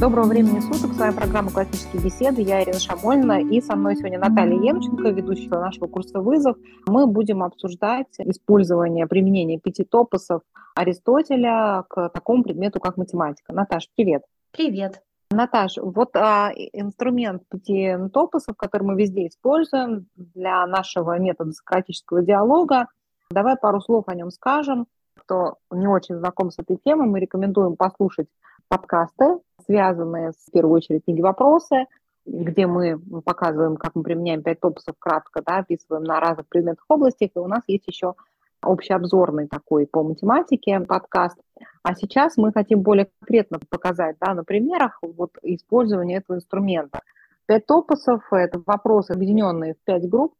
Доброго времени суток. С вами программа «Классические беседы». Я Ирина Шамольна. И со мной сегодня Наталья Емченко, ведущая нашего курса «Вызов». Мы будем обсуждать использование, применение пяти топосов Аристотеля к такому предмету, как математика. Наташ, привет. Привет. Наташ, вот а, инструмент пяти топосов, который мы везде используем для нашего метода сократического диалога. Давай пару слов о нем скажем. Кто не очень знаком с этой темой, мы рекомендуем послушать подкасты, связанные с, в первую очередь, книги-вопросы, где мы показываем, как мы применяем пять топусов кратко, да, описываем на разных предметных областях, и у нас есть еще общеобзорный такой по математике подкаст. А сейчас мы хотим более конкретно показать да, на примерах вот, использования этого инструмента. Пять топусов – это вопросы, объединенные в пять групп,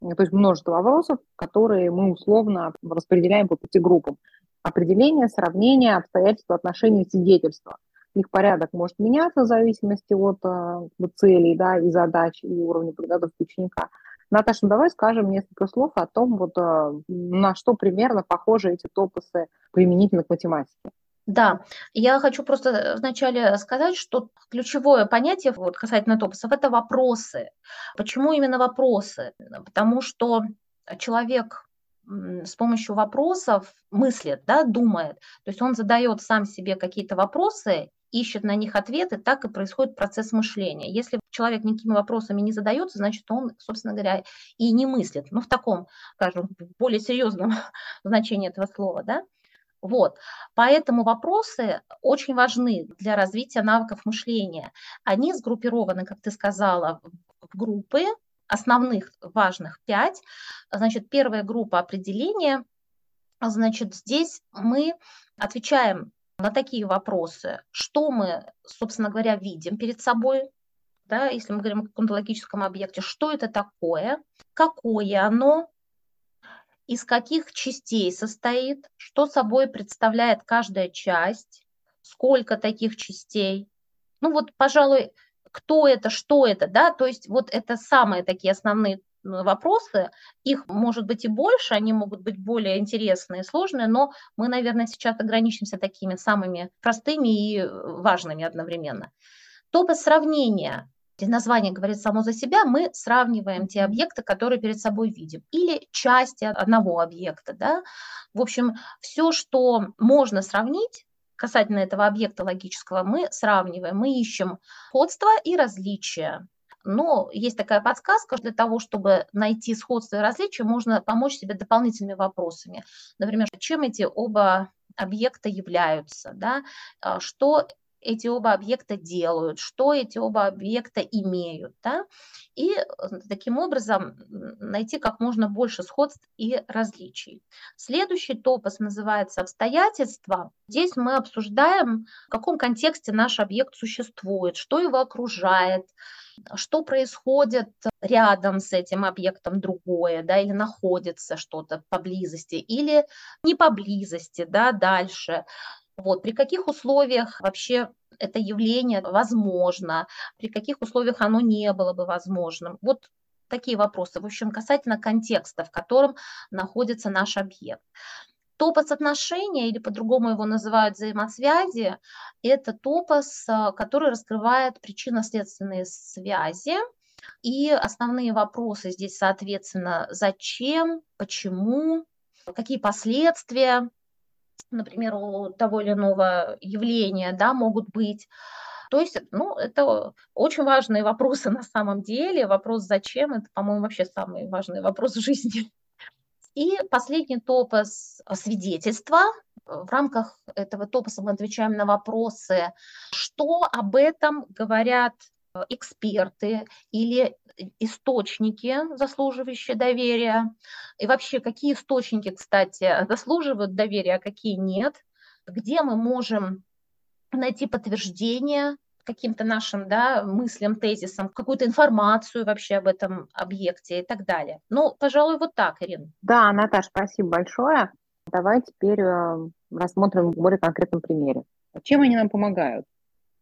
то есть множество вопросов, которые мы условно распределяем по пяти группам определение, сравнение, обстоятельства, отношения, свидетельства. Их порядок может меняться в зависимости от э, целей да, и задач, и уровня подготовки ученика. Наташа, ну давай скажем несколько слов о том, вот, э, на что примерно похожи эти топосы применительно к математике. Да, я хочу просто вначале сказать, что ключевое понятие вот, касательно топосов – это вопросы. Почему именно вопросы? Потому что человек с помощью вопросов мыслит, да, думает. То есть он задает сам себе какие-то вопросы, ищет на них ответы, так и происходит процесс мышления. Если человек никакими вопросами не задается, значит, он, собственно говоря, и не мыслит. Ну, в таком, скажем, более серьезном значении этого слова, да. Вот. Поэтому вопросы очень важны для развития навыков мышления. Они сгруппированы, как ты сказала, в группы, основных важных пять. Значит, первая группа определения. Значит, здесь мы отвечаем на такие вопросы, что мы, собственно говоря, видим перед собой, да, если мы говорим о каком-то логическом объекте, что это такое, какое оно, из каких частей состоит, что собой представляет каждая часть, сколько таких частей. Ну вот, пожалуй, кто это, что это, да, то есть вот это самые такие основные вопросы, их может быть и больше, они могут быть более интересные, сложные, но мы, наверное, сейчас ограничимся такими самыми простыми и важными одновременно. Топы сравнения, название говорит само за себя, мы сравниваем те объекты, которые перед собой видим, или части одного объекта. Да? В общем, все, что можно сравнить, касательно этого объекта логического, мы сравниваем, мы ищем сходства и различия. Но есть такая подсказка, для того, чтобы найти сходство и различия, можно помочь себе дополнительными вопросами. Например, чем эти оба объекта являются, да? А что эти оба объекта делают, что эти оба объекта имеют. Да? И э, таким образом найти как можно больше сходств и различий. Следующий топос называется обстоятельства. Здесь мы обсуждаем, в каком контексте наш объект существует, что его окружает, что происходит рядом с этим объектом другое, да, или находится что-то поблизости, или не поблизости, да, дальше. Вот, при каких условиях вообще это явление возможно, при каких условиях оно не было бы возможным. Вот такие вопросы, в общем, касательно контекста, в котором находится наш объект. Топос отношения, или по-другому его называют взаимосвязи, это топос, э, который раскрывает причинно-следственные связи. И основные вопросы здесь, соответственно, зачем, почему, какие последствия например, у того или иного явления, да, могут быть. То есть, ну, это очень важные вопросы на самом деле. Вопрос «зачем?» – это, по-моему, вообще самый важный вопрос в жизни. И последний топос – свидетельства. В рамках этого топоса мы отвечаем на вопросы, что об этом говорят Э, эксперты или источники, заслуживающие доверия. И вообще, какие источники, кстати, заслуживают доверия, а какие нет. Где мы можем найти подтверждение каким-то нашим да, мыслям, тезисам, какую-то информацию вообще об этом объекте и так далее. Ну, пожалуй, вот так, Ирина. Да, Наташа, спасибо большое. Давай теперь э, рассмотрим в более конкретном примере. Чем они нам помогают?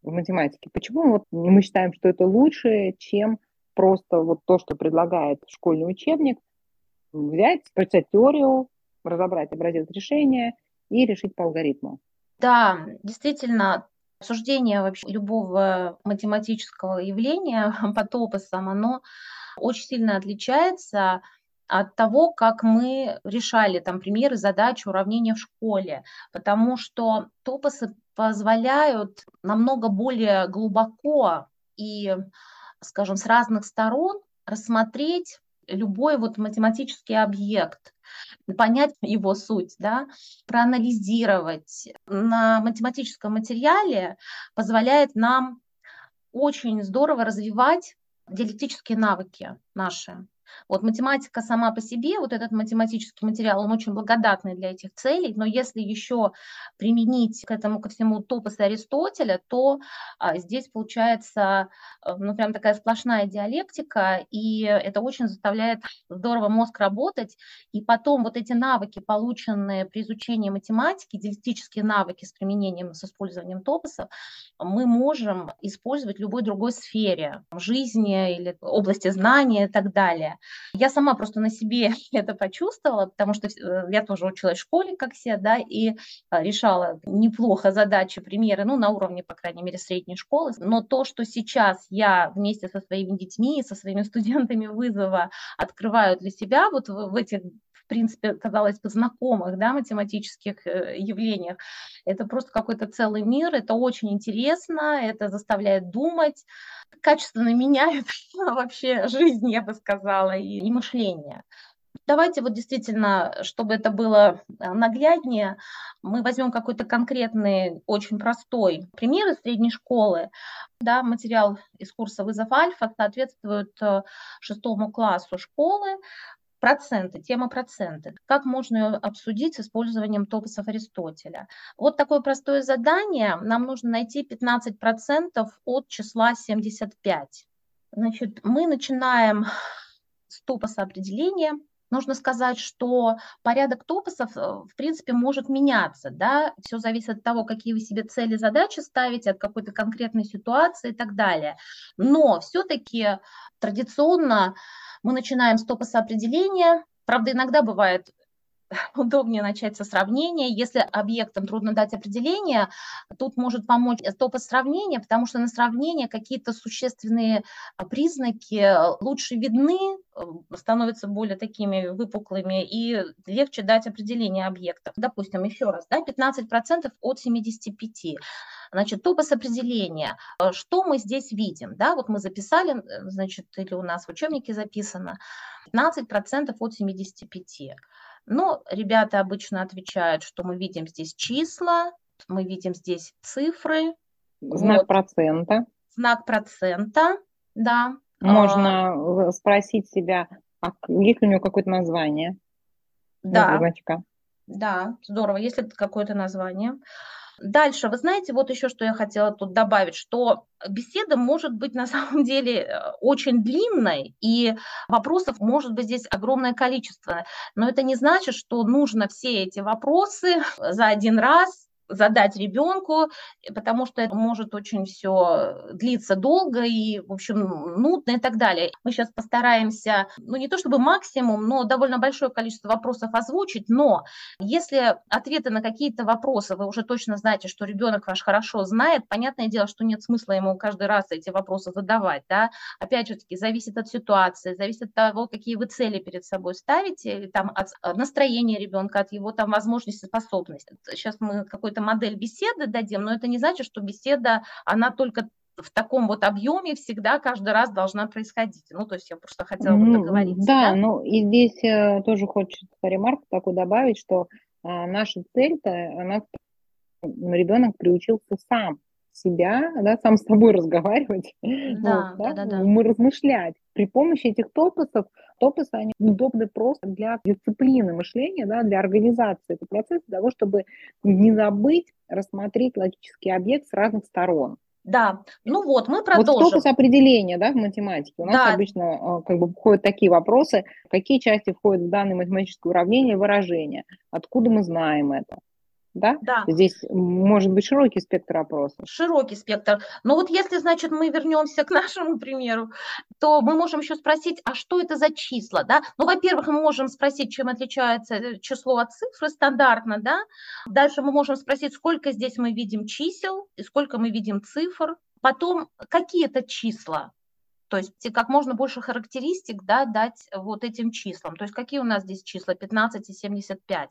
В математике. Почему вот мы считаем, что это лучше, чем просто вот то, что предлагает школьный учебник, взять, прочитать теорию, разобрать образец решения и решить по алгоритму? Да, действительно, Обсуждение вообще любого математического явления по топосам, оно очень сильно отличается от того, как мы решали там примеры, задачи, уравнения в школе, потому что топосы позволяют намного более глубоко и, скажем, с разных сторон рассмотреть любой вот математический объект, понять его суть, да, проанализировать на математическом материале позволяет нам очень здорово развивать диалектические навыки наши. Вот математика сама по себе, вот этот математический материал, он очень благодатный для этих целей, но если еще применить к этому ко всему топосы Аристотеля, то а, здесь получается э, ну прям такая сплошная диалектика, и это очень заставляет здорово мозг работать, и потом вот эти навыки, полученные при изучении математики, диалектические навыки с применением, с использованием топосов, мы можем использовать в любой другой сфере жизни или области знания и так далее. Я сама просто на себе это почувствовала, потому что э, я тоже училась в школе, как все, да, и а, решала неплохо задачи, примеры, ну, на уровне, по крайней мере, средней школы. Но то, что сейчас я вместе со своими детьми, со своими студентами вызова открываю для себя вот в этих в принципе, казалось бы, знакомых да, математических э, явлениях. Это просто какой-то целый мир, это очень интересно, это заставляет думать, качественно меняет вообще жизнь, я бы сказала, и, и мышление. Давайте вот действительно, чтобы это было э, нагляднее, мы возьмем какой-то конкретный, очень простой пример из средней школы. Да, материал из курса «Вызов Альфа» соответствует э, шестому классу школы. Проценты, тема проценты. Как можно ее обсудить с использованием топосов Аристотеля? Вот такое простое задание. Нам нужно найти 15% от числа 75. Значит, мы начинаем с топоса определения. Нужно сказать, что порядок топосов, э, в принципе, может меняться. Да? Все зависит от того, какие вы себе цели, задачи ставите, от какой-то конкретной ситуации и так далее. Но все-таки традиционно мы начинаем с топоса определения. Правда, иногда бывает удобнее начать со сравнения. Если объектам трудно дать определение, тут может помочь топос сравнения, потому что на сравнение какие-то существенные признаки лучше видны, э, становятся более такими выпуклыми и легче дать определение объектов. Допустим, еще раз, да, 15% от 75. Значит, топос определения. Э, что мы здесь видим? Да, вот мы записали, э, значит, или у нас в учебнике записано 15% от 75. Но ребята обычно отвечают, что мы видим здесь числа, мы видим здесь цифры. Знак вот. процента. Знак процента, да. Можно а, спросить себя, а есть ли у него какое-то название? Да. Да, здорово. Есть ли какое-то название? Дальше, вы знаете, вот еще что я хотела тут добавить, что беседа может быть на самом деле э, очень длинной, и вопросов может быть здесь огромное количество. Но это не значит, что нужно все эти вопросы за один раз задать ребенку, потому что это может очень все длиться долго и, в общем, нудно и так далее. Мы сейчас постараемся, ну не то чтобы максимум, но довольно большое количество вопросов озвучить, но если ответы на какие-то вопросы вы уже точно знаете, что ребенок ваш хорошо знает, понятное дело, что нет смысла ему каждый раз эти вопросы задавать, да, опять же таки, зависит от ситуации, зависит от того, какие вы цели перед собой ставите, там, от настроения ребенка, от его там возможности, способностей. Сейчас мы какой какую-то модель беседы дадим, но это не значит, что беседа, она только в таком вот объеме всегда каждый раз должна происходить. Ну, то есть я просто хотела ну, вот. Да, да, ну и здесь э, тоже хочется ремарку такую добавить, что а, наша цель-то, она, ребенок приучился сам себя, да, сам с собой разговаривать, да, вот, да, да, да. мы размышлять. При помощи этих топосов, топосы, они удобны просто для дисциплины мышления, да, для организации этого процесса, для того, чтобы не забыть рассмотреть логический объект с разных сторон. Да, ну вот, мы продолжим. Вот топос определения, да, в математике. У нас да. обычно э, как бы входят такие вопросы, какие части входят в данное математическое уравнение выражение, откуда мы знаем это. Да? Да. Здесь может быть широкий спектр опросов. Широкий спектр. Но вот если, значит, мы вернемся к нашему примеру, то мы можем еще спросить, а что это за числа, да? Ну, во-первых, мы можем спросить, чем отличается э, число от цифры стандартно, да? Дальше мы можем спросить, сколько здесь мы видим чисел и сколько мы видим цифр. Потом, какие это числа, то есть как можно больше характеристик да, дать вот этим числам. То есть какие у нас здесь числа 15 и 75?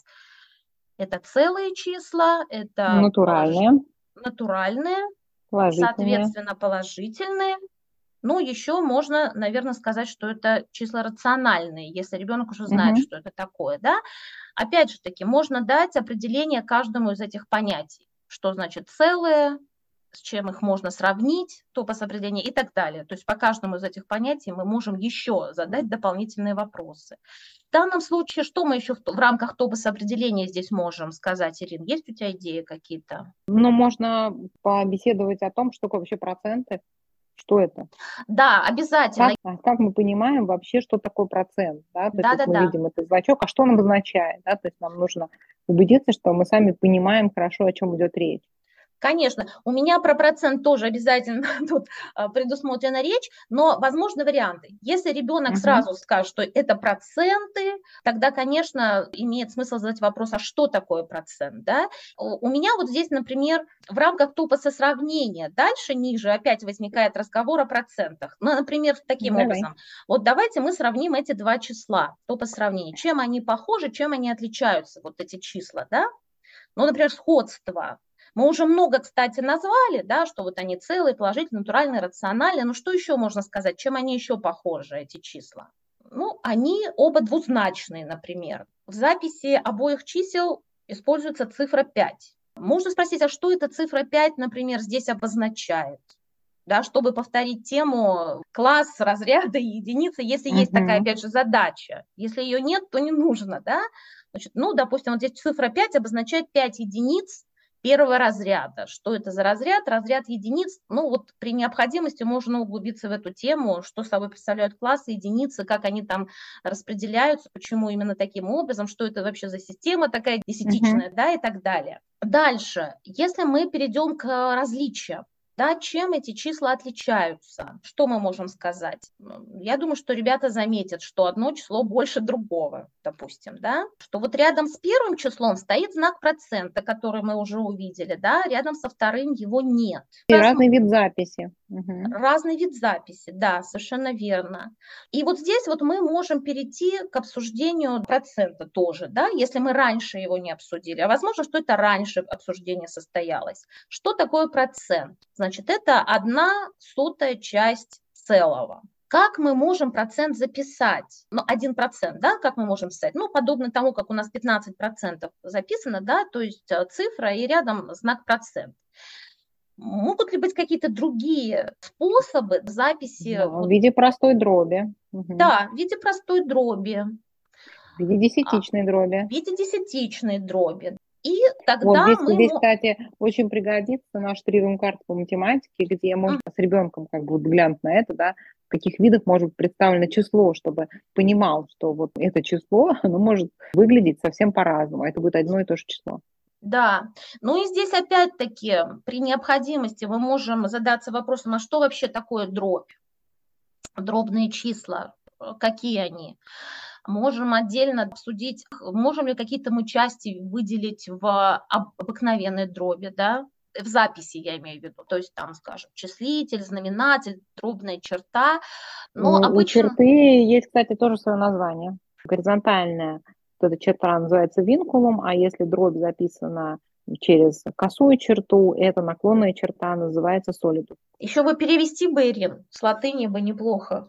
Это целые числа, это натуральные, натуральные положительные. соответственно, положительные. Ну, еще можно, наверное, сказать, что это числа рациональные, если ребенок уже знает, угу. что это такое, да. Опять же таки, можно дать определение каждому из этих понятий. Что значит целые, с чем их можно сравнить, топос определения и так далее. То есть по каждому из этих понятий мы можем еще задать дополнительные вопросы. В данном случае, что мы еще в, в рамках топоса определения здесь можем сказать, Ирина? Есть у тебя идеи какие-то? Ну, можно побеседовать о том, что такое вообще проценты, что это? Да, обязательно. Как, как мы понимаем вообще, что такое процент? Да, то да, есть да, мы да. видим этот значок, а что он обозначает? Да? То есть нам нужно убедиться, что мы сами понимаем хорошо, о чем идет речь. Конечно, у меня про процент тоже обязательно тут а, предусмотрена речь, но возможны варианты. Если ребенок uh-huh. сразу скажет, что это проценты, тогда, конечно, имеет смысл задать вопрос, а что такое процент? Да? У меня вот здесь, например, в рамках топоса сравнения, дальше, ниже опять возникает разговор о процентах. Ну, например, таким Давай. образом. Вот давайте мы сравним эти два числа, топос сравнения. Чем они похожи, чем они отличаются, вот эти числа, да? Ну, например, сходство мы уже много, кстати, назвали, да, что вот они целые, положительные, натуральные, рациональные. Но что еще можно сказать? Чем они еще похожи, эти числа? Ну, они оба двузначные, например. В записи обоих чисел используется цифра 5. Можно спросить, а что эта цифра 5, например, здесь обозначает? Да, чтобы повторить тему класс, разряда и единицы, если uh-huh. есть такая, опять же, задача. Если ее нет, то не нужно, да? Значит, ну, допустим, вот здесь цифра 5 обозначает 5 единиц первого разряда. Что это за разряд? Разряд единиц. Ну вот при необходимости можно углубиться в эту тему, что собой представляют классы, единицы, как они там распределяются, почему именно таким образом, что это вообще за система такая десятичная, uh-huh. да, и так далее. Дальше, если мы перейдем к различиям, да, чем эти числа отличаются? Что мы можем сказать? Я думаю, что ребята заметят, что одно число больше другого, допустим, да? Что вот рядом с первым числом стоит знак процента, который мы уже увидели, да? Рядом со вторым его нет. И разный вид записи. Угу. Разный вид записи, да, совершенно верно. И вот здесь вот мы можем перейти к обсуждению процента тоже, да, если мы раньше его не обсудили. А возможно, что это раньше обсуждение состоялось. Что такое процент? Значит, это одна сотая часть целого. Как мы можем процент записать? Ну, один процент, да, как мы можем писать? Ну, подобно тому, как у нас 15% записано, да, то есть э, цифра и рядом знак процент. Могут ли быть какие-то другие способы записи? Да, в виде простой дроби. Угу. Да, в виде простой дроби. В виде десятичной а, дроби. В виде десятичной дроби. И тогда вот здесь, мы... здесь, кстати, очень пригодится наш тривиум карта по математике, где можно mm. с ребенком как бы глянуть на это, да, в каких видах может быть представлено число, чтобы понимал, что вот это число, оно может выглядеть совсем по-разному. Это будет одно и то же число. Да, ну и здесь опять-таки при необходимости мы можем задаться вопросом, а что вообще такое дробь? Дробные числа, какие они? Можем отдельно обсудить, можем ли какие-то мы части выделить в обыкновенной дроби, да, в записи я имею в виду, то есть там, скажем, числитель, знаменатель, дробная черта. Но ну, обычно... У черты есть, кстати, тоже свое название. Горизонтальная вот эта черта называется винкулум, а если дробь записана через косую черту, эта наклонная черта называется солидус. Еще бы перевести бы, Ирин, с латыни бы неплохо.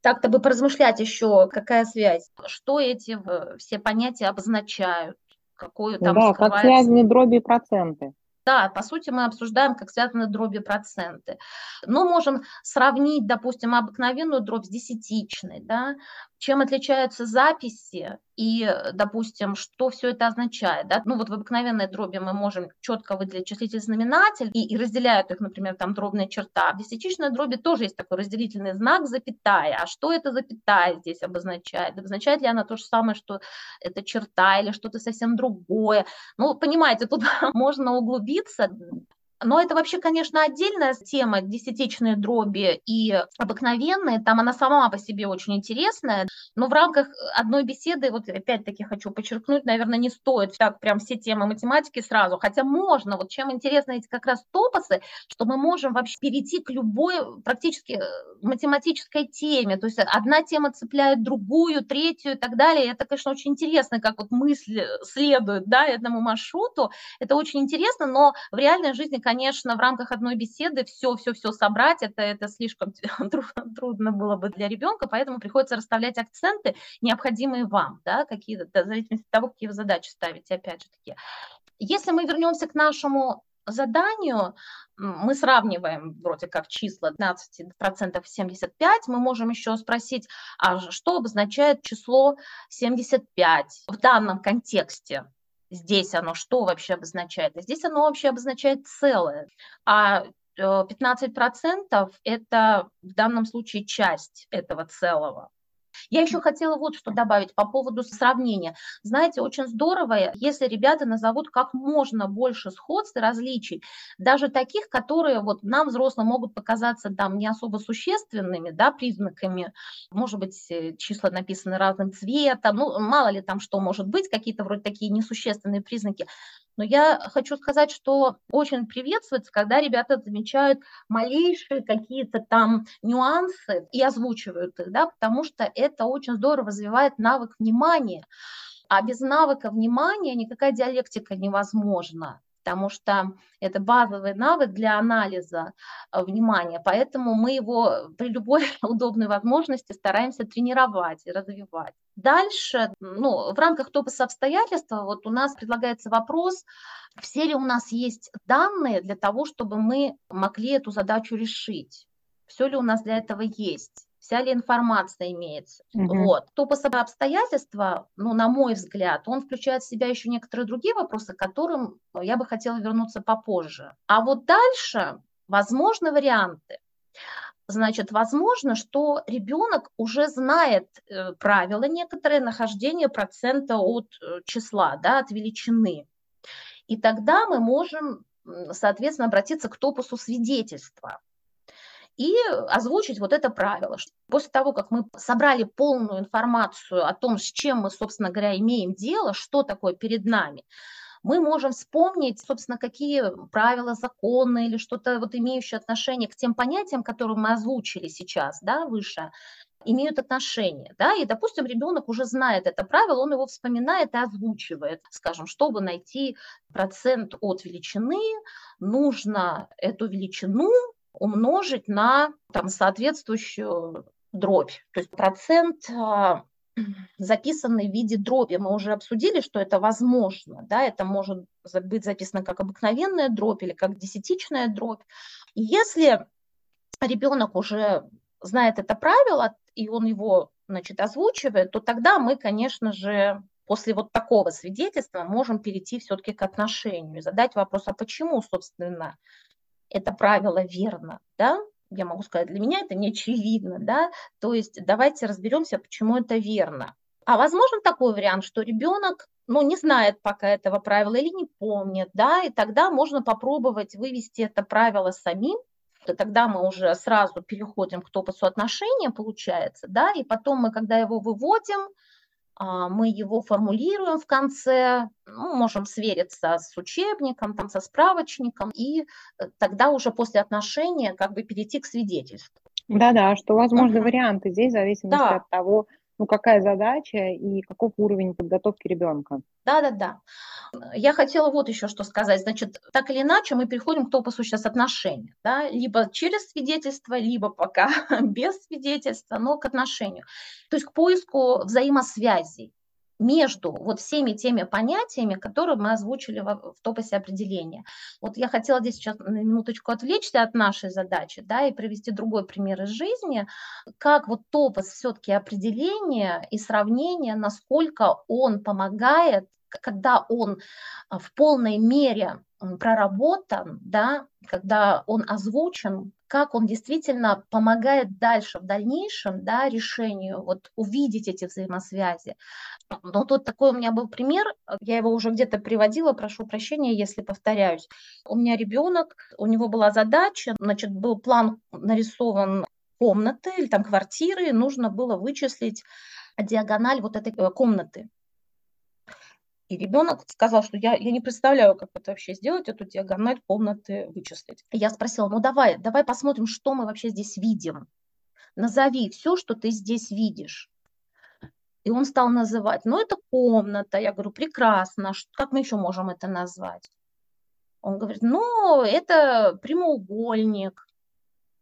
Так-то бы поразмышлять еще, какая связь, что эти э, все понятия обозначают, какую там Да, скрывается... как связаны дроби и проценты. Да, по сути, мы обсуждаем, как связаны дроби проценты. Но можем сравнить, допустим, обыкновенную дробь с десятичной, да, чем отличаются записи и, допустим, что все это означает. Да? Ну вот в обыкновенной дроби мы можем четко выделить числитель знаменатель и, и разделяют их, например, там дробная черта. В десятичной дроби тоже есть такой разделительный знак запятая. А что это запятая здесь обозначает? Обозначает ли она то же самое, что это черта или что-то совсем другое? Ну, понимаете, тут можно углубиться, но это вообще, конечно, отдельная тема, десятичные дроби и обыкновенные. Там она сама по себе очень интересная. Но в рамках одной беседы, вот опять-таки хочу подчеркнуть, наверное, не стоит так прям все темы математики сразу. Хотя можно. Вот чем интересны эти как раз топосы, что мы можем вообще перейти к любой практически э, математической теме. То есть одна тема цепляет другую, третью и так далее. Это, конечно, очень интересно, как вот мысли следуют да, этому маршруту. Это очень интересно, но в реальной жизни конечно, в рамках одной беседы все-все-все собрать, это, это слишком трудно было бы для ребенка, поэтому приходится расставлять акценты, необходимые вам, да, какие-то, в зависимости от того, какие вы задачи ставите, опять же таки. Если мы вернемся к нашему заданию, мы сравниваем вроде как числа 15% 75, мы можем еще спросить, а что обозначает число 75 в данном контексте? Здесь оно что вообще обозначает? здесь оно вообще обозначает целое. А 15% э, это в данном случае часть этого целого. Я еще хотела вот что добавить по поводу сравнения. Знаете, очень здорово, если ребята назовут как можно больше сходств и различий, даже таких, которые вот нам, взрослым, могут показаться там не особо существенными, да, признаками. Может быть, э, числа написаны разным цветом, ну, мало ли там что может быть, какие-то вроде такие несущественные признаки. Но я хочу сказать, что очень приветствуется, когда ребята замечают малейшие какие-то там нюансы и озвучивают их, да, потому что это очень здорово развивает навык внимания. А без навыка внимания никакая диалектика невозможна потому что это базовый навык для анализа э, внимания, поэтому мы его при любой удобной возможности стараемся тренировать и развивать. Дальше, ну, в рамках топоса обстоятельства, вот у нас предлагается вопрос, все ли у нас есть данные для того, чтобы мы могли эту задачу решить, все ли у нас для этого есть вся ли информация имеется. Угу. Вот. Топос обстоятельства, ну, на мой взгляд, он включает в себя еще некоторые другие вопросы, к которым я бы хотела вернуться попозже. А вот дальше возможны варианты. Значит, возможно, что ребенок уже знает э, правила некоторые нахождения процента от э, числа, да, от величины. И тогда мы можем, соответственно, обратиться к топусу свидетельства и озвучить вот это правило. После того, как мы собрали полную информацию о том, с чем мы, собственно говоря, имеем дело, что такое перед нами, мы можем вспомнить, собственно, какие правила, законы или что-то вот имеющее отношение к тем понятиям, которые мы озвучили сейчас, да, выше, имеют отношение, да, и, допустим, ребенок уже знает это правило, он его вспоминает и озвучивает, скажем, чтобы найти процент от величины, нужно эту величину умножить на там, соответствующую дробь. То есть процент а, записанный в виде дроби. Мы уже обсудили, что это возможно. Да? Это может быть записано как обыкновенная дробь или как десятичная дробь. Если ребенок уже знает это правило, и он его значит, озвучивает, то тогда мы, конечно же, после вот такого свидетельства можем перейти все-таки к отношению, задать вопрос, а почему, собственно, это правило верно, да, я могу сказать, для меня это не очевидно, да, то есть давайте разберемся, почему это верно. А возможен такой вариант, что ребенок ну, не знает пока этого правила или не помнит, да, и тогда можно попробовать вывести это правило самим, и тогда мы уже сразу переходим к топосу отношения, получается, да, и потом мы, когда его выводим, мы его формулируем в конце, ну, можем свериться с учебником, там, со справочником, и э, тогда уже после отношения как бы перейти к свидетельству. Да-да, что возможны uh-huh. варианты здесь, в зависимости да. от того, ну, какая задача и каков уровень подготовки ребенка. Да, да, да. Я хотела вот еще что сказать. Значит, так или иначе мы переходим к топосу сейчас отношения. Да? Либо через свидетельство, либо пока без свидетельства, но к отношению. То есть к поиску взаимосвязей. Между вот всеми теми понятиями, которые мы озвучили в, в топосе определения. Вот я хотела здесь сейчас на минуточку отвлечься от нашей задачи, да, и привести другой пример из жизни, как вот топос все-таки определения и сравнения, насколько он помогает когда он а, в полной мере проработан, да, когда он озвучен, как он действительно помогает дальше, в дальнейшем, да, решению, вот увидеть эти взаимосвязи. Но тут такой у меня был пример, я его уже где-то приводила, прошу прощения, если повторяюсь. У меня ребенок, у него была задача, значит, был план нарисован комнаты или там квартиры, нужно было вычислить диагональ вот этой э, комнаты. И ребенок сказал, что я, я не представляю, как это вообще сделать, эту диагональ комнаты вычислить. Я спросила, ну давай, давай посмотрим, что мы вообще здесь видим. Назови все, что ты здесь видишь. И он стал называть, ну это комната. Я говорю, прекрасно, как мы еще можем это назвать? Он говорит, ну это прямоугольник.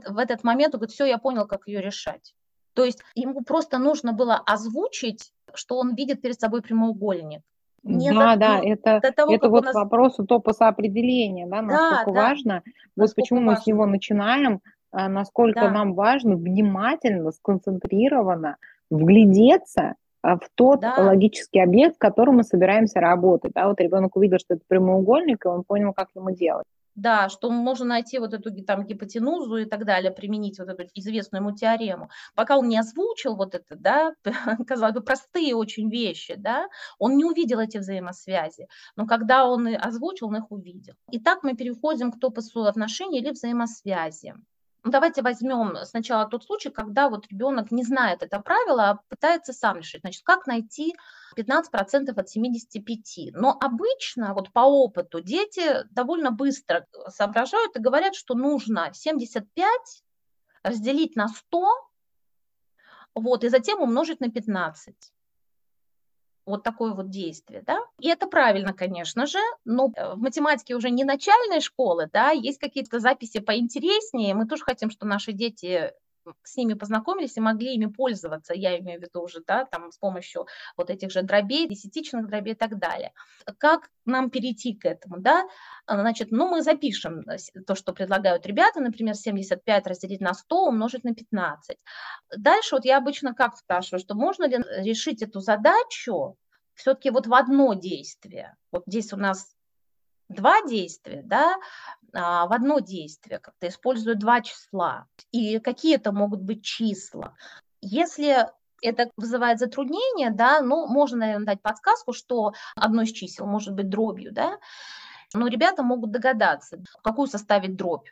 В этот момент он говорит, все, я понял, как ее решать. То есть ему просто нужно было озвучить, что он видит перед собой прямоугольник. Не да, до, да, это, до того, это вот нас... вопрос топоса определения, да, насколько да, важно. Да. Вот насколько почему важно. мы с него начинаем, а, насколько да. нам важно внимательно, сконцентрированно вглядеться а, в тот да. логический объект, с которым мы собираемся работать. Да, вот ребенок увидел, что это прямоугольник, и он понял, как ему делать. Да, что можно найти вот эту там гипотенузу и так далее, применить вот эту известную ему теорему. Пока он не озвучил вот это, да, казалось бы, простые очень вещи, да, он не увидел эти взаимосвязи. Но когда он озвучил, он их увидел. Итак, мы переходим к топосу отношений или взаимосвязи. Ну, давайте возьмем сначала тот случай, когда вот ребенок не знает это правило, а пытается сам решить. Значит, как найти 15% от 75? Но обычно, вот по опыту, дети довольно быстро соображают и говорят, что нужно 75 разделить на 100, вот, и затем умножить на 15 вот такое вот действие, да. И это правильно, конечно же, но э, в математике уже не начальной школы, да, есть какие-то записи поинтереснее, мы тоже хотим, что наши дети с ними познакомились и могли ими пользоваться, я имею в виду уже, да, там с помощью вот этих же дробей, десятичных дробей и так далее. Как нам перейти к этому, да? Значит, ну, мы запишем то, что предлагают ребята, например, 75 разделить на 100 умножить на 15. Дальше вот я обычно как спрашиваю, что можно ли решить эту задачу все-таки вот в одно действие. Вот здесь у нас два действия, да, а, в одно действие, как-то используют два числа. И какие это могут быть числа. Если это вызывает затруднение, да, ну, можно, наверное, дать подсказку, что одно из чисел может быть дробью, да, но ребята могут догадаться, какую составить дробь.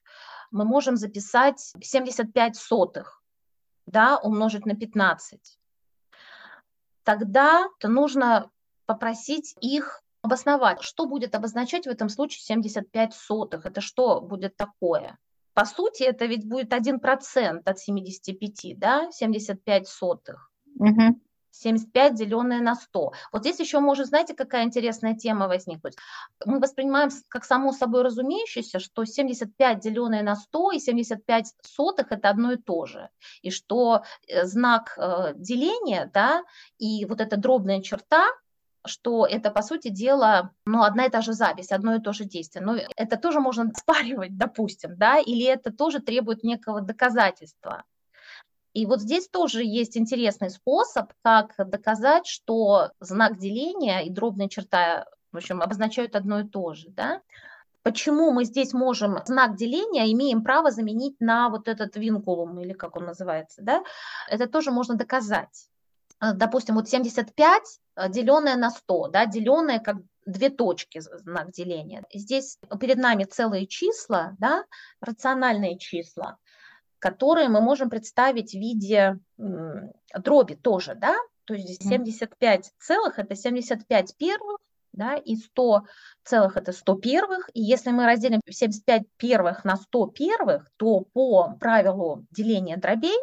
Мы можем записать 75 сотых, да, умножить на 15. Тогда -то нужно попросить их обосновать, что будет обозначать в этом случае 75 сотых. Это что будет такое? По сути, это ведь будет 1% от 75, да, 75 сотых. Угу. 75 деленное на 100. Вот здесь еще может, знаете, какая интересная тема возникнуть. Мы воспринимаем как само собой разумеющееся, что 75 деленное на 100 и 75 сотых – это одно и то же. И что э, знак э, деления, да, и вот эта дробная черта – что это, по сути дела, ну, одна и та же запись, одно и то же действие. Но это тоже можно спаривать, допустим, да, или это тоже требует некого доказательства. И вот здесь тоже есть интересный способ, как доказать, что знак деления и дробная черта, в общем, обозначают одно и то же, да. Почему мы здесь можем знак деления, имеем право заменить на вот этот винкулум, или как он называется, да, это тоже можно доказать. Э, допустим, вот 75 э, деленное на 100, да, деленное как две точки знак деления. Здесь перед нами целые числа, да, рациональные числа, которые мы можем представить в виде дроби тоже, да, то есть здесь 75 целых – это 75 первых, да, и 100 целых – это 100 первых. И если мы разделим 75 первых на 100 первых, то по правилу деления дробей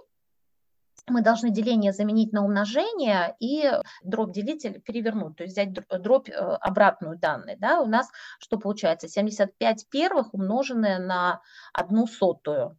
мы должны деление заменить на умножение и дробь делитель перевернуть, то есть взять дробь э, обратную данной. Да? У нас что получается? 75 первых умноженное на одну сотую.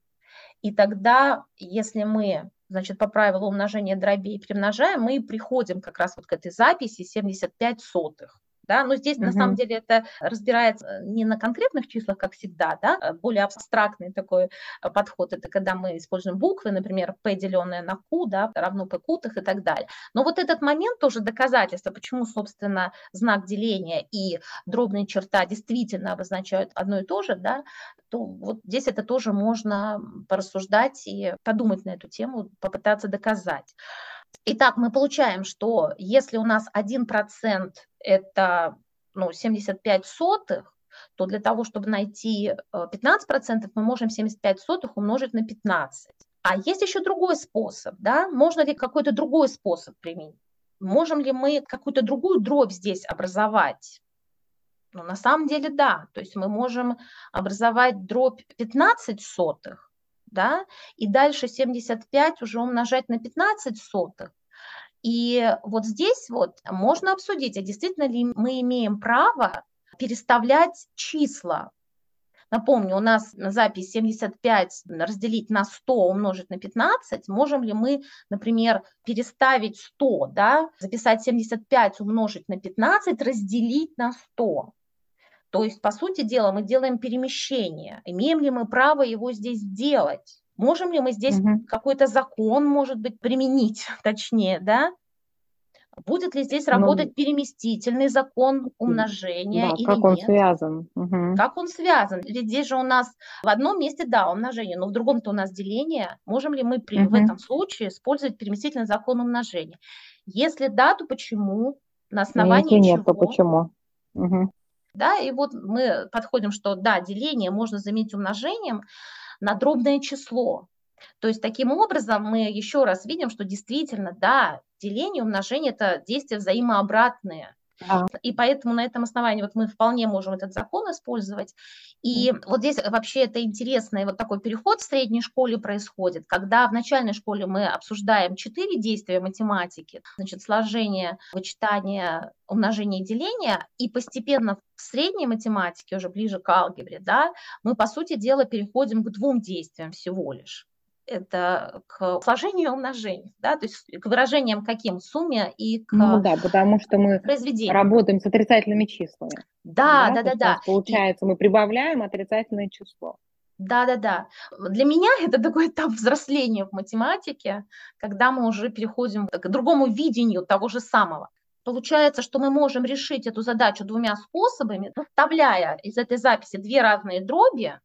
И тогда, если мы значит, по правилу умножения дробей примножаем, мы приходим как раз вот к этой записи 75 сотых да, но здесь угу. на самом деле это разбирается не на конкретных числах, как всегда, да, а более абстрактный такой э, подход, это когда мы используем буквы, например, p деленное на q, да, равно p кутых и так далее. Но вот этот момент тоже доказательство, почему, собственно, знак деления и дробная черта действительно обозначают одно и то же, да, то вот здесь это тоже можно порассуждать и подумать на эту тему, попытаться доказать. Итак, мы получаем, что если у нас 1% это ну, 75 сотых, то для того, чтобы найти 15%, э, мы можем 75 сотых умножить на 15. А есть еще другой способ, да? Можно ли какой-то другой способ применить? Можем ли мы какую-то другую дробь здесь образовать? Ну, на самом деле, да. То есть мы можем образовать дробь 15 сотых, да, и дальше 75 уже умножать на 15 сотых. И вот здесь вот можно обсудить, а действительно ли мы имеем право переставлять числа. Напомню, у нас запись 75 разделить на 100 умножить на 15. Можем ли мы, например, переставить 100, да, записать 75 умножить на 15, разделить на 100? То есть, по сути дела, мы делаем перемещение. Имеем ли мы право его здесь делать? Можем ли мы здесь угу. какой-то закон, может быть, применить, точнее, да? Будет ли здесь ну, работать ну, переместительный закон умножения да, или как он связан? Угу. Как он связан? Ведь здесь же у нас в одном месте, да, умножение, но в другом-то у нас деление. Можем ли мы при, угу. в этом случае использовать переместительный закон умножения? Если да, то почему? На основании Если чего? нет, то почему? Угу. Да, и вот мы подходим, что да, деление можно заменить умножением на дробное число. То есть таким образом мы еще раз видим, что действительно, да, деление, умножение – это действия взаимообратные. Да. И поэтому на этом основании вот мы вполне можем этот закон использовать. И вот здесь вообще это интересный вот такой переход в средней школе происходит, когда в начальной школе мы обсуждаем четыре действия математики, значит, сложение, вычитание, умножение и деление, и постепенно в средней математике, уже ближе к алгебре, да, мы, по сути дела, переходим к двум действиям всего лишь это к сложению и умножению, да, то есть к выражениям каким? Сумме и к Ну да, потому что мы работаем с отрицательными числами. Да, да, да, да. да. Получается, и... мы прибавляем отрицательное число. Да, да, да. Для меня это такой этап взросления в математике, когда мы уже переходим к другому видению того же самого. Получается, что мы можем решить эту задачу двумя способами, вставляя из этой записи две разные дроби,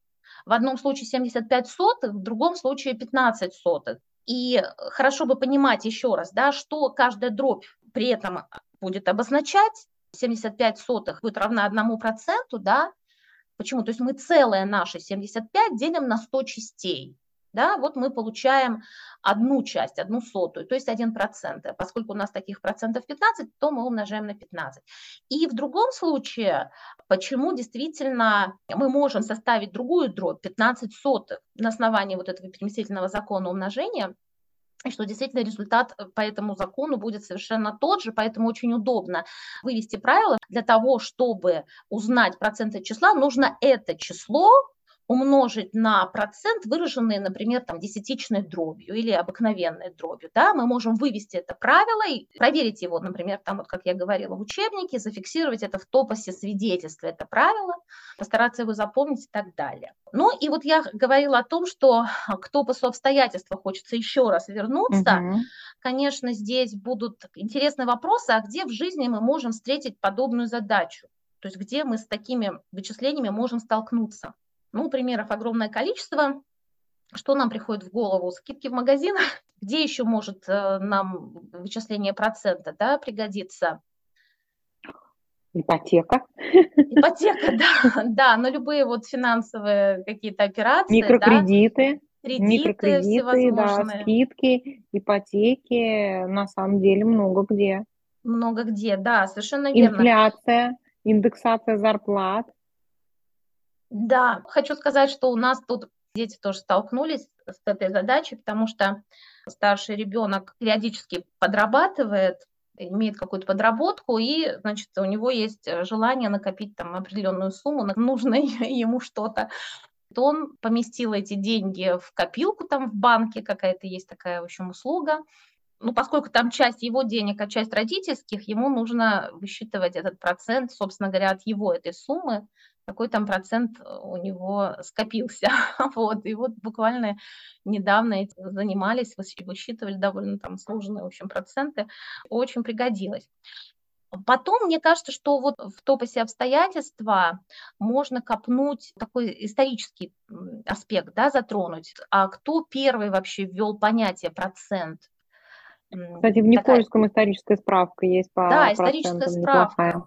в одном случае 75 сотых, в другом случае 15 сотых. И хорошо бы понимать еще раз, да, что каждая дробь при этом будет обозначать. 75 сотых будет равна одному проценту, да, Почему? То есть мы целое наше 75 делим на 100 частей да, вот мы получаем одну часть, одну сотую, то есть 1%. Поскольку у нас таких процентов 15, то мы умножаем на 15. И в другом случае, почему действительно мы можем составить другую дробь, 15 сотых, на основании вот этого переместительного закона умножения, и что действительно результат по этому закону будет совершенно тот же, поэтому очень удобно вывести правило. Для того, чтобы узнать проценты числа, нужно это число умножить на процент, выраженный, например, там, десятичной дробью или обыкновенной дробью. Да? Мы можем вывести это правило и проверить его, например, там, вот, как я говорила, в учебнике, зафиксировать это в топосе свидетельства, это правило, постараться его запомнить и так далее. Ну и вот я говорила о том, что к топосу обстоятельства хочется еще раз вернуться. Угу. Конечно, здесь будут интересные вопросы, а где в жизни мы можем встретить подобную задачу? То есть где мы с такими вычислениями можем столкнуться? Ну, примеров огромное количество. Что нам приходит в голову? Скидки в магазинах. Где еще может э, нам вычисление процента да, пригодиться? Ипотека. Ипотека, да, да, но любые вот финансовые какие-то операции. Микрокредиты. Да, кредиты микрокредиты, да, скидки, ипотеки, на самом деле много где. Много где, да, совершенно верно. Инфляция, индексация зарплат. Да, хочу сказать, что у нас тут дети тоже столкнулись с этой задачей, потому что старший ребенок периодически подрабатывает, имеет какую-то подработку, и, значит, у него есть желание накопить там определенную сумму на нужное ему что-то. он поместил эти деньги в копилку там в банке, какая-то есть такая, в общем, услуга. Ну, поскольку там часть его денег, а часть родительских, ему нужно высчитывать этот процент, собственно говоря, от его этой суммы, какой там процент у него скопился. вот. И вот буквально недавно занимались, высчитывали довольно там сложные, в общем, проценты. Очень пригодилось. Потом, мне кажется, что вот в топосе обстоятельства можно копнуть такой исторический аспект, да, затронуть. А кто первый вообще ввел понятие процент? Кстати, в Никольском такая... историческая справка есть по Да, историческая справка. Да,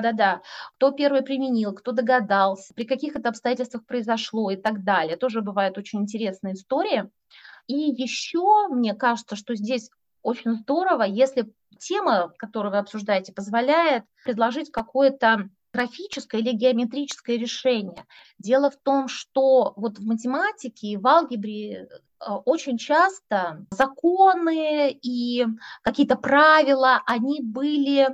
да, да. Кто первый применил, кто догадался, при каких это обстоятельствах произошло и так далее. Тоже бывает очень интересная история. И еще мне кажется, что здесь очень здорово, если тема, которую вы обсуждаете, позволяет предложить какое-то графическое или геометрическое решение. Дело в том, что вот в математике и в алгебре э, очень часто законы и какие-то правила, они были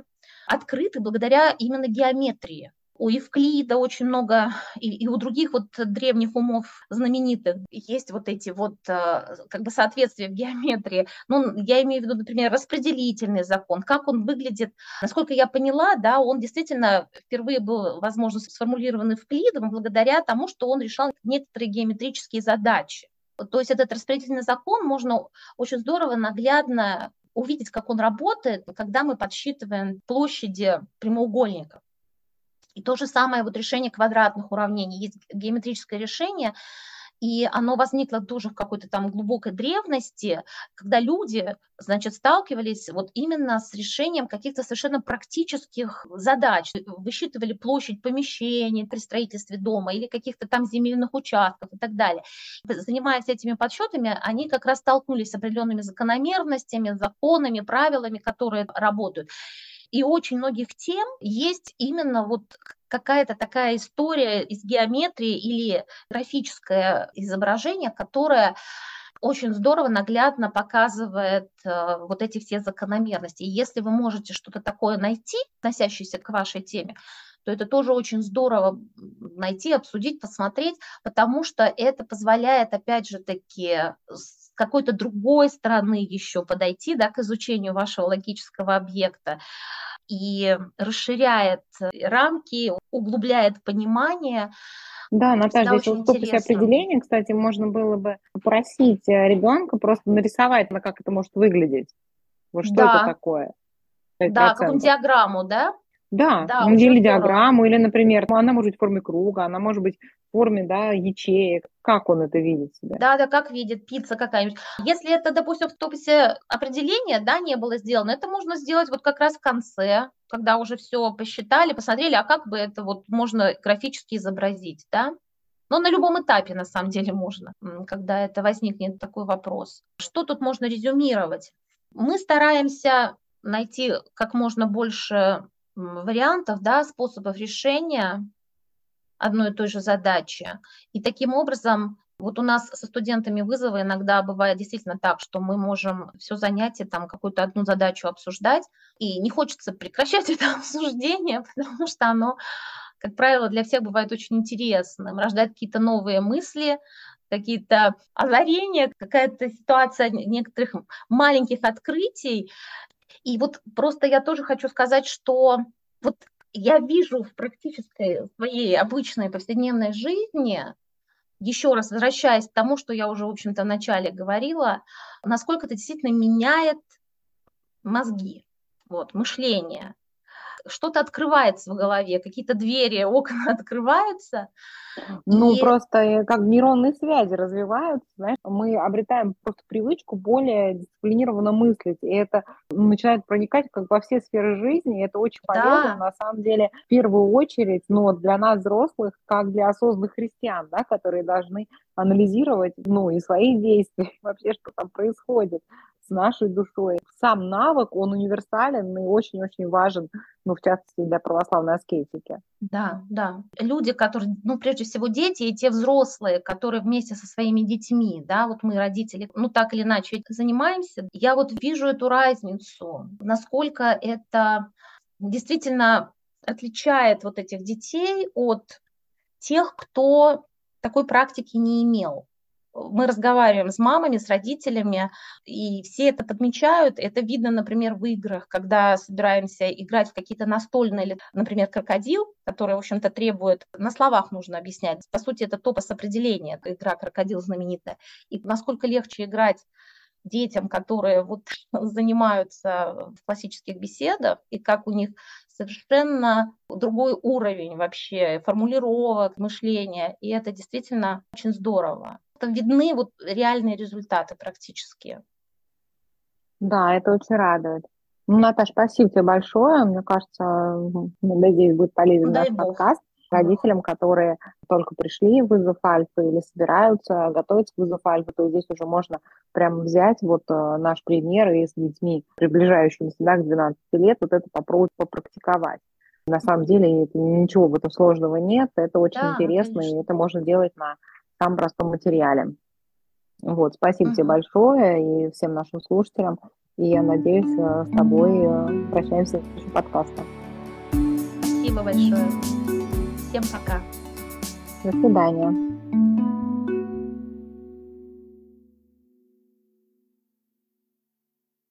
открыты благодаря именно геометрии у Евклида очень много, и, и у других вот древних умов знаменитых есть вот эти вот э, как бы соответствия в геометрии. Ну, я имею в виду, например, распределительный закон, как он выглядит. Насколько я поняла, да, он действительно впервые был, возможно, сформулирован Евклидом благодаря тому, что он решал некоторые геометрические задачи. То есть этот распределительный закон можно очень здорово, наглядно увидеть, как он работает, когда мы подсчитываем площади прямоугольников. И то же самое вот решение квадратных уравнений. Есть геометрическое решение, и оно возникло тоже в какой-то там глубокой древности, когда люди, значит, сталкивались вот именно с решением каких-то совершенно практических задач. Высчитывали площадь помещений при строительстве дома или каких-то там земельных участков и так далее. Занимаясь этими подсчетами, они как раз столкнулись с определенными закономерностями, законами, правилами, которые работают. И очень многих тем есть именно вот какая-то такая история из геометрии или графическое изображение, которое очень здорово, наглядно показывает э, вот эти все закономерности. И если вы можете что-то такое найти, относящееся к вашей теме, то это тоже очень здорово найти, обсудить, посмотреть, потому что это позволяет, опять же таки, с какой-то другой стороны еще подойти да, к изучению вашего логического объекта и расширяет рамки, углубляет понимание. Да, Наташа, здесь в топосе определения, кстати, можно было бы попросить э, ребенка просто нарисовать, на как это может выглядеть. Вот что да. это такое. Да, какую диаграмму, да? Да, да или диаграмму, или, например, она может быть в форме круга, она может быть в форме, да, ячеек. Как он это видит себя? Да, да, как видит, пицца какая-нибудь. Если это, допустим, в тописе определения, да, не было сделано, это можно сделать вот как раз в конце, когда уже все посчитали, посмотрели, а как бы это вот можно графически изобразить, да? Но на любом этапе, на самом деле, можно, когда это возникнет такой вопрос. Что тут можно резюмировать? Мы стараемся найти как можно больше вариантов, да, способов решения одной и той же задачи. И таким образом вот у нас со студентами вызовы иногда бывает действительно так, что мы можем все занятие, там какую-то одну задачу обсуждать, и не хочется прекращать это обсуждение, потому что оно, как правило, для всех бывает очень интересным, рождает какие-то новые мысли, какие-то озарения, какая-то ситуация некоторых маленьких открытий, и вот просто я тоже хочу сказать, что вот я вижу в практической своей обычной повседневной жизни, еще раз возвращаясь к тому, что я уже, в общем-то, вначале говорила, насколько это действительно меняет мозги, вот, мышление что-то открывается в голове, какие-то двери, окна открываются. Ну, и... просто э, как нейронные связи развиваются, знаешь, мы обретаем просто привычку более дисциплинированно мыслить, и это начинает проникать как во все сферы жизни, и это очень полезно, да. на самом деле, в первую очередь, ну, для нас, взрослых, как для осознанных христиан, да, которые должны анализировать, ну, и свои действия, вообще, что там происходит с нашей душой. Сам навык, он универсален и очень-очень важен, ну, в частности, для православной аскетики. Да, да. Люди, которые, ну, прежде всего, дети и те взрослые, которые вместе со своими детьми, да, вот мы, родители, ну, так или иначе занимаемся, я вот вижу эту разницу, насколько это действительно отличает вот этих детей от тех, кто такой практики не имел мы разговариваем с мамами, с родителями, и все это подмечают. Это видно, например, в играх, когда собираемся играть в какие-то настольные, например, крокодил, который, в общем-то, требует, на словах нужно объяснять. По сути, это топос определения, игра крокодил знаменитая. И насколько легче играть детям, которые вот занимаются в классических беседах, и как у них совершенно другой уровень вообще формулировок, мышления, и это действительно очень здорово. Это видны вот реальные результаты практически. Да, это очень радует. Ну, Наташа, спасибо тебе большое. Мне кажется, надеюсь, будет полезен Дай наш Бог. подкаст родителям, которые только пришли в вызов альфа или собираются готовиться к вызов альфа, то здесь уже можно прямо взять вот э, наш пример и с детьми, приближающимися да, к 12 лет, вот это попробовать попрактиковать. На самом деле ничего в этом сложного нет, это очень да, интересно, конечно. и это можно делать на самом простом материале. Вот, спасибо угу. тебе большое и всем нашим слушателям. И я надеюсь, э, с тобой э, прощаемся в подкаста. Спасибо большое. Всем пока. До свидания.